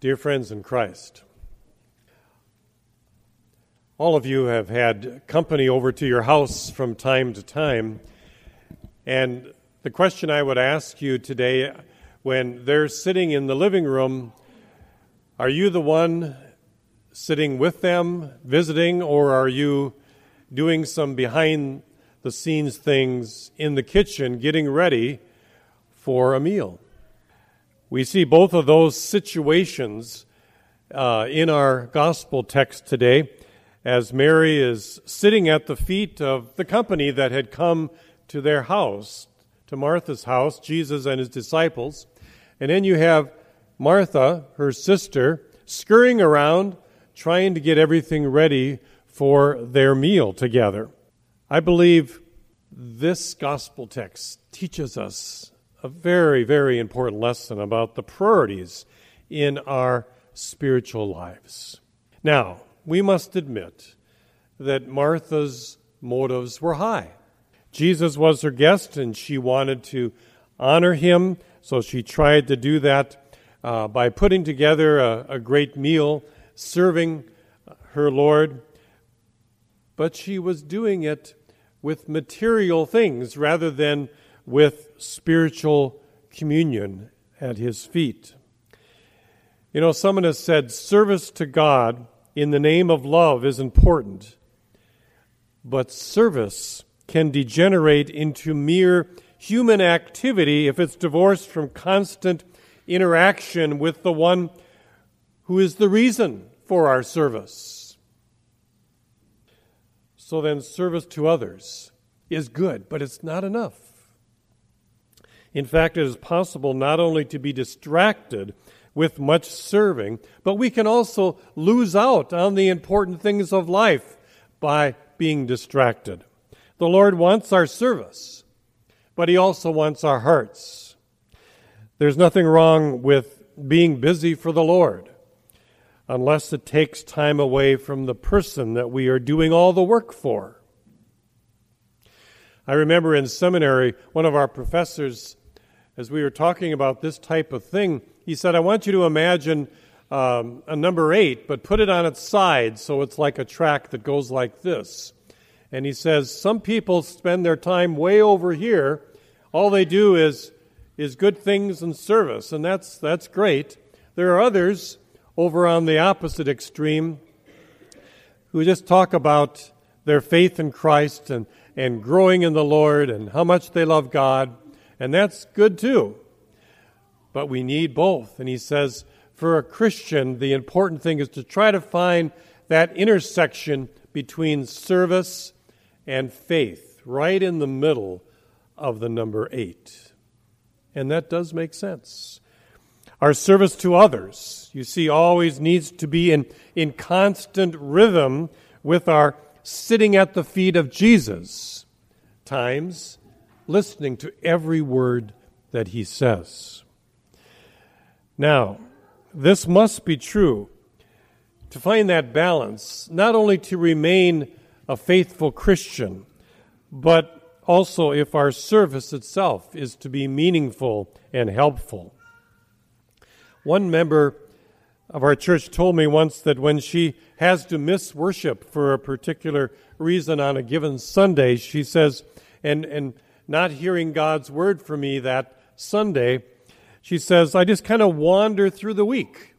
Dear friends in Christ, all of you have had company over to your house from time to time. And the question I would ask you today when they're sitting in the living room, are you the one sitting with them, visiting, or are you doing some behind the scenes things in the kitchen, getting ready for a meal? We see both of those situations uh, in our gospel text today as Mary is sitting at the feet of the company that had come to their house, to Martha's house, Jesus and his disciples. And then you have Martha, her sister, scurrying around trying to get everything ready for their meal together. I believe this gospel text teaches us a very, very important lesson about the priorities in our spiritual lives. Now, we must admit that Martha's motives were high. Jesus was her guest, and she wanted to honor him, so she tried to do that uh, by putting together a, a great meal, serving her Lord. But she was doing it with material things rather than with spiritual communion at his feet. You know, someone has said service to God in the name of love is important, but service can degenerate into mere human activity if it's divorced from constant interaction with the one who is the reason for our service. So then, service to others is good, but it's not enough. In fact, it is possible not only to be distracted with much serving, but we can also lose out on the important things of life by being distracted. The Lord wants our service, but He also wants our hearts. There's nothing wrong with being busy for the Lord unless it takes time away from the person that we are doing all the work for. I remember in seminary, one of our professors, as we were talking about this type of thing, he said, I want you to imagine um, a number eight, but put it on its side so it's like a track that goes like this. And he says, Some people spend their time way over here. All they do is, is good things and service, and that's, that's great. There are others over on the opposite extreme who just talk about their faith in Christ and, and growing in the Lord and how much they love God, and that's good too but we need both. And he says, for a Christian, the important thing is to try to find that intersection between service and faith, right in the middle of the number eight. And that does make sense. Our service to others, you see, always needs to be in, in constant rhythm with our sitting at the feet of Jesus, times listening to every word that he says. Now, this must be true. To find that balance, not only to remain a faithful Christian, but also if our service itself is to be meaningful and helpful. One member of our church told me once that when she has to miss worship for a particular reason on a given Sunday, she says, and, and not hearing God's word for me that Sunday, she says, I just kind of wander through the week.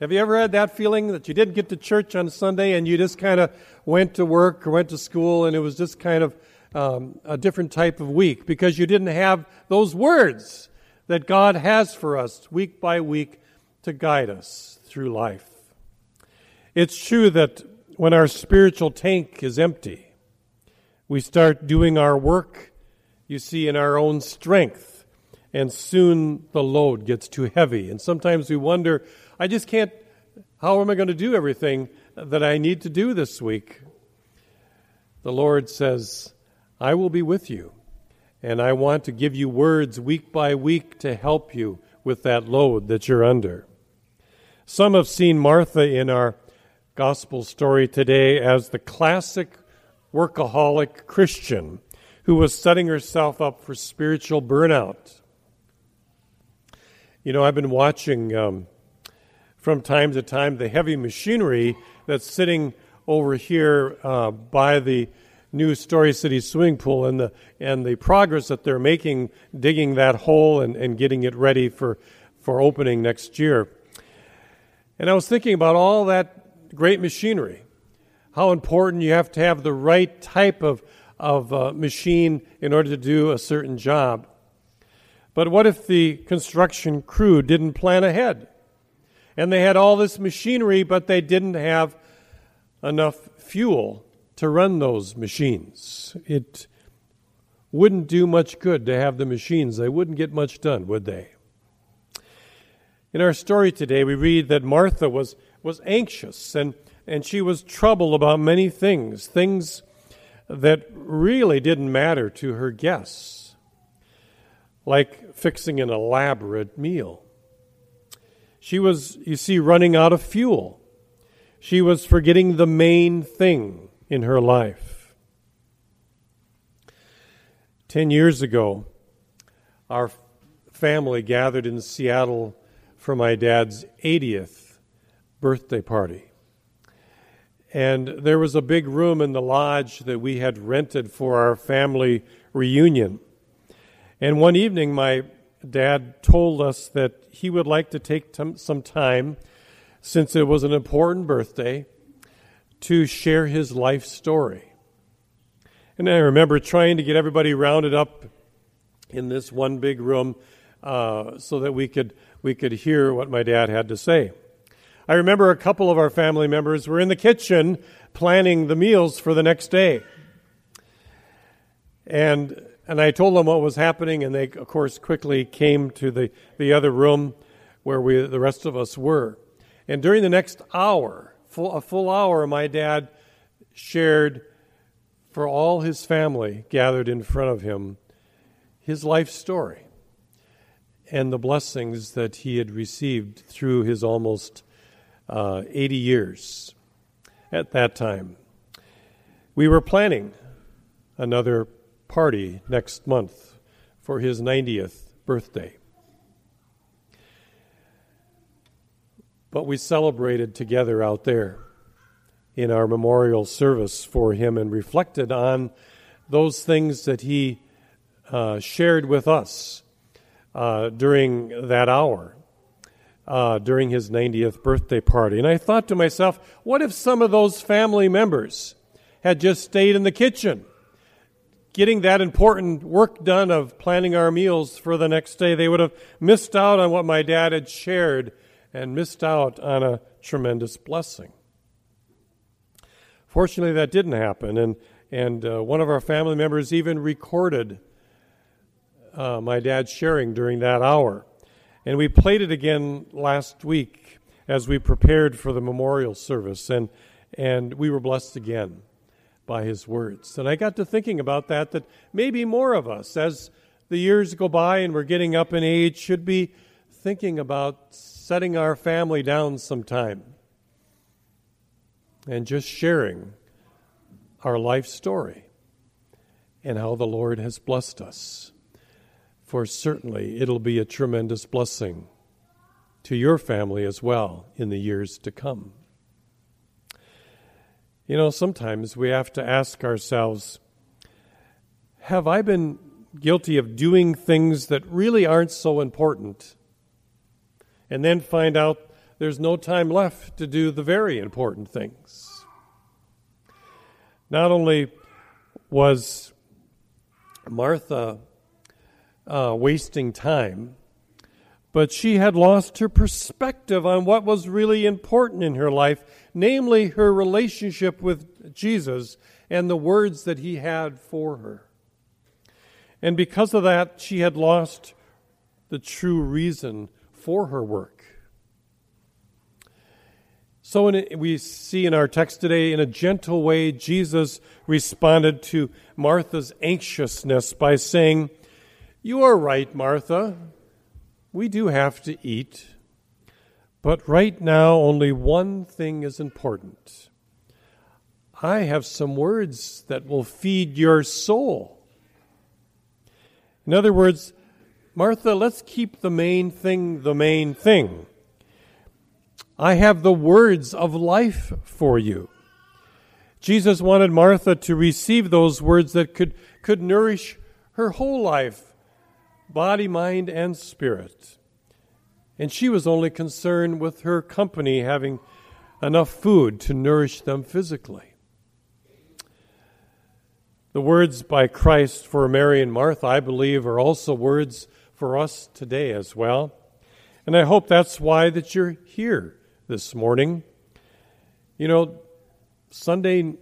Have you ever had that feeling that you didn't get to church on Sunday and you just kind of went to work or went to school and it was just kind of um, a different type of week because you didn't have those words that God has for us week by week to guide us through life? It's true that when our spiritual tank is empty, we start doing our work, you see, in our own strength and soon the load gets too heavy. And sometimes we wonder, I just can't, how am I going to do everything that I need to do this week? The Lord says, I will be with you, and I want to give you words week by week to help you with that load that you're under. Some have seen Martha in our gospel story today as the classic workaholic Christian who was setting herself up for spiritual burnout. You know, I've been watching um, from time to time the heavy machinery that's sitting over here uh, by the new Story City swimming pool and the and the progress that they're making digging that hole and, and getting it ready for, for opening next year. And I was thinking about all that great machinery, how important you have to have the right type of, of uh, machine in order to do a certain job. But what if the construction crew didn't plan ahead? And they had all this machinery, but they didn't have enough fuel to run those machines. It wouldn't do much good to have the machines. They wouldn't get much done, would they? In our story today, we read that Martha was, was anxious and, and she was troubled about many things, things that really didn't matter to her guests, like fixing an elaborate meal. She was, you see, running out of fuel. She was forgetting the main thing in her life. Ten years ago, our family gathered in Seattle for my dad's 80th birthday party. And there was a big room in the lodge that we had rented for our family reunion. And one evening, my dad told us that he would like to take t- some time, since it was an important birthday, to share his life story. And I remember trying to get everybody rounded up in this one big room uh, so that we could, we could hear what my dad had to say. I remember a couple of our family members were in the kitchen planning the meals for the next day. And, and I told them what was happening, and they, of course, quickly came to the, the other room where we, the rest of us were. And during the next hour, full, a full hour, my dad shared for all his family gathered in front of him his life story and the blessings that he had received through his almost uh, 80 years at that time. We were planning another party next month for his 90th birthday. But we celebrated together out there in our memorial service for him and reflected on those things that he uh, shared with us uh, during that hour, uh, during his 90th birthday party. And I thought to myself, what if some of those family members had just stayed in the kitchen? Getting that important work done of planning our meals for the next day, they would have missed out on what my dad had shared and missed out on a tremendous blessing. Fortunately, that didn't happen, and, and uh, one of our family members even recorded uh, my dad sharing during that hour. And we played it again last week as we prepared for the memorial service, and, and we were blessed again by his words. And I got to thinking about that, that maybe more of us, as the years go by and we're getting up in age, should be thinking about setting our family down sometime and just sharing our life story and how the Lord has blessed us. For certainly it'll be a tremendous blessing to your family as well in the years to come. You know, sometimes we have to ask ourselves have I been guilty of doing things that really aren't so important? and then find out there's no time left to do the very important things. Not only was Martha uh, wasting time, but she had lost her perspective on what was really important in her life, namely her relationship with Jesus and the words that he had for her. And because of that, she had lost the true reason for her work. So in, we see in our text today, in a gentle way, Jesus responded to Martha's anxiousness by saying, You are right, Martha. We do have to eat. But right now, only one thing is important. I have some words that will feed your soul. In other words, Martha, let's keep the main thing the main thing. I have the words of life for you. Jesus wanted Martha to receive those words that could, could nourish her whole life, body, mind, and spirit. And she was only concerned with her company having enough food to nourish them physically. The words by Christ for Mary and Martha, I believe, are also words for us today as well. And I hope that's why that you're here this morning. You know, Sunday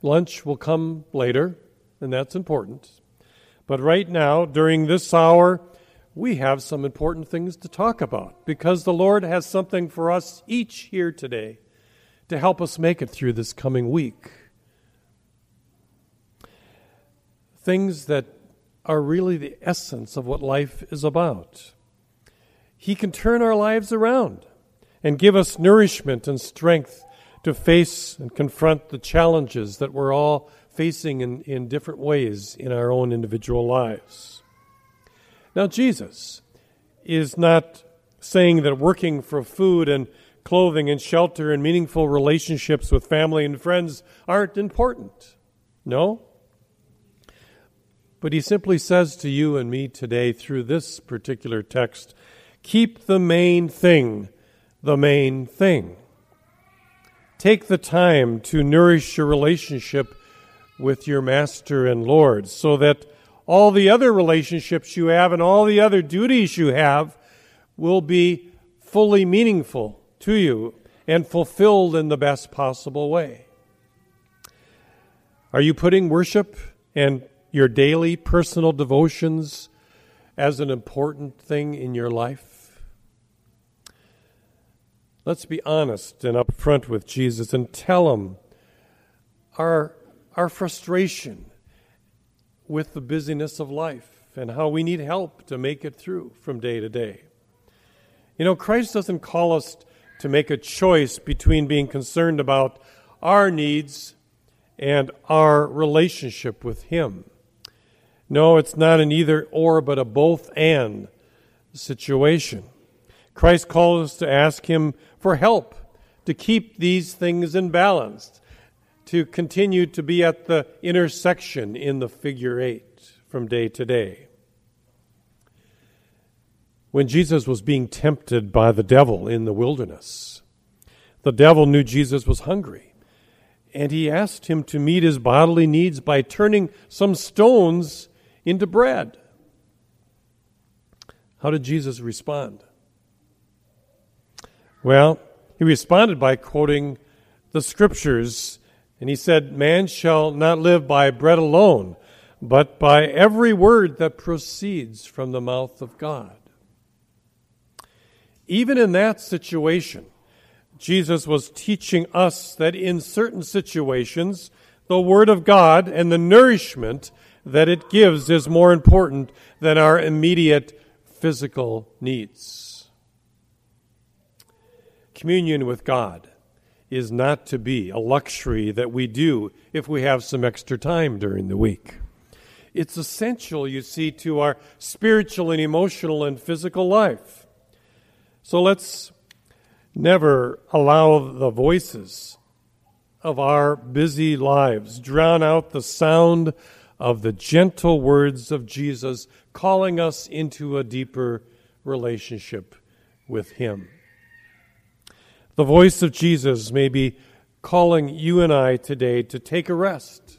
lunch will come later, and that's important. But right now, during this hour, we have some important things to talk about because the Lord has something for us each here today to help us make it through this coming week. Things that are really the essence of what life is about. He can turn our lives around and give us nourishment and strength to face and confront the challenges that we're all facing in, in different ways in our own individual lives. Now, Jesus is not saying that working for food and clothing and shelter and meaningful relationships with family and friends aren't important. No. But he simply says to you and me today through this particular text keep the main thing the main thing. Take the time to nourish your relationship with your Master and Lord so that all the other relationships you have and all the other duties you have will be fully meaningful to you and fulfilled in the best possible way. Are you putting worship and your daily personal devotions as an important thing in your life? Let's be honest and upfront with Jesus and tell him our, our frustration with the busyness of life and how we need help to make it through from day to day. You know, Christ doesn't call us to make a choice between being concerned about our needs and our relationship with Him. No, it's not an either or, but a both and situation. Christ calls us to ask Him for help to keep these things in balance, to continue to be at the intersection in the figure eight from day to day. When Jesus was being tempted by the devil in the wilderness, the devil knew Jesus was hungry, and he asked him to meet his bodily needs by turning some stones into bread. How did Jesus respond? Well, he responded by quoting the scriptures, and he said, Man shall not live by bread alone, but by every word that proceeds from the mouth of God. Even in that situation, Jesus was teaching us that in certain situations, the Word of God and the nourishment that it gives is more important than our immediate physical needs. Communion with God is not to be a luxury that we do if we have some extra time during the week. It's essential, you see, to our spiritual and emotional and physical life. So let's never allow the voices of our busy lives drown out the sound of the gentle words of Jesus calling us into a deeper relationship with Him. The voice of Jesus may be calling you and I today to take a rest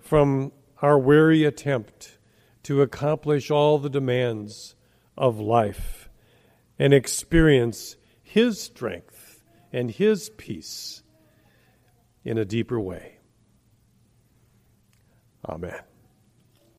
from our weary attempt to accomplish all the demands of life and experience His strength and His peace in a deeper way. Amen.